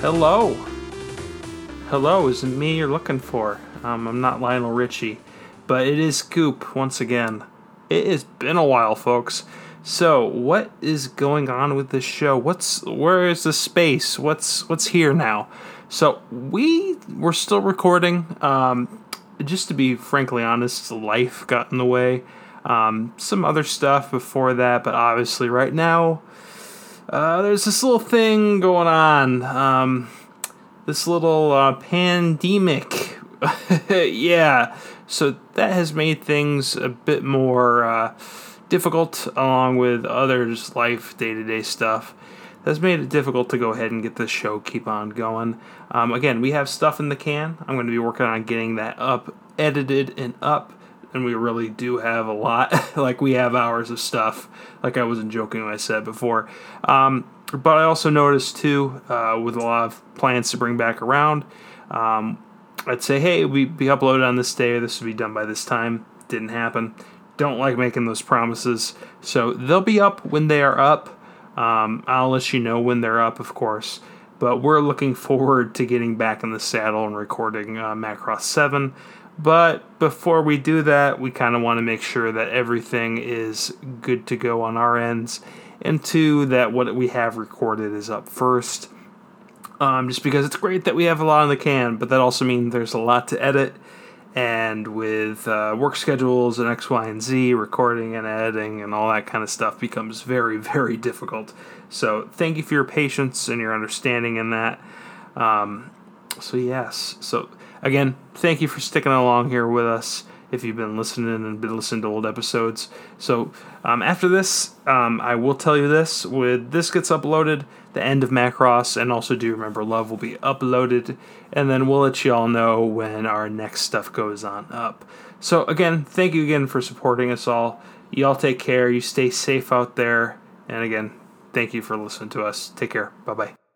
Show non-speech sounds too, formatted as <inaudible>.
Hello. Hello, is it me you're looking for? Um, I'm not Lionel Richie, but it is Scoop once again. It has been a while, folks. So, what is going on with this show? What's where is the space? What's what's here now? So we we're still recording. Um, just to be frankly honest, life got in the way. Um, some other stuff before that, but obviously right now uh, there's this little thing going on. Um, this little uh, pandemic. <laughs> yeah. So that has made things a bit more uh, difficult, along with others' life, day to day stuff. That's made it difficult to go ahead and get this show keep on going. Um, again, we have stuff in the can. I'm going to be working on getting that up, edited, and up and we really do have a lot. <laughs> like we have hours of stuff. Like I wasn't joking when I said before. Um, but I also noticed too, uh, with a lot of plans to bring back around, um, I'd say, hey, we be uploaded on this day, this will be done by this time. Didn't happen. Don't like making those promises. So they'll be up when they are up. Um, I'll let you know when they're up, of course. But we're looking forward to getting back in the saddle and recording uh, Macross 7. But before we do that, we kind of want to make sure that everything is good to go on our ends, and two, that what we have recorded is up first. Um, just because it's great that we have a lot in the can, but that also means there's a lot to edit. And with uh, work schedules and X, Y, and Z, recording and editing and all that kind of stuff becomes very, <laughs> very difficult. So, thank you for your patience and your understanding in that. Um, so, yes. So, Again, thank you for sticking along here with us if you've been listening and been listening to old episodes. So um, after this, um, I will tell you this: with this gets uploaded, the end of Macross and also Do Remember Love will be uploaded, and then we'll let you all know when our next stuff goes on up. So again, thank you again for supporting us all. Y'all take care. You stay safe out there, and again, thank you for listening to us. Take care. Bye bye.